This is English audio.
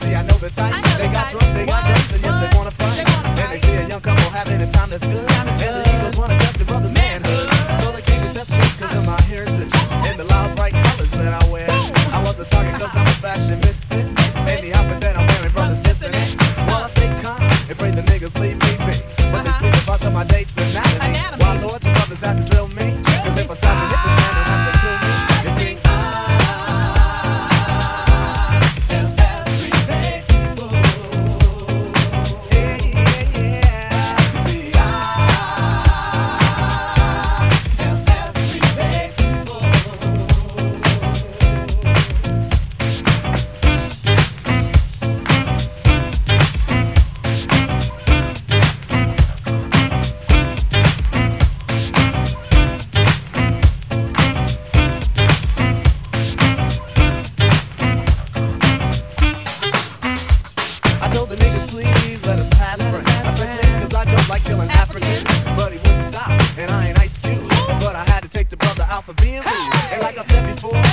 See, I know the type. They got drunk, they got drugs, and yes, they. like I said before.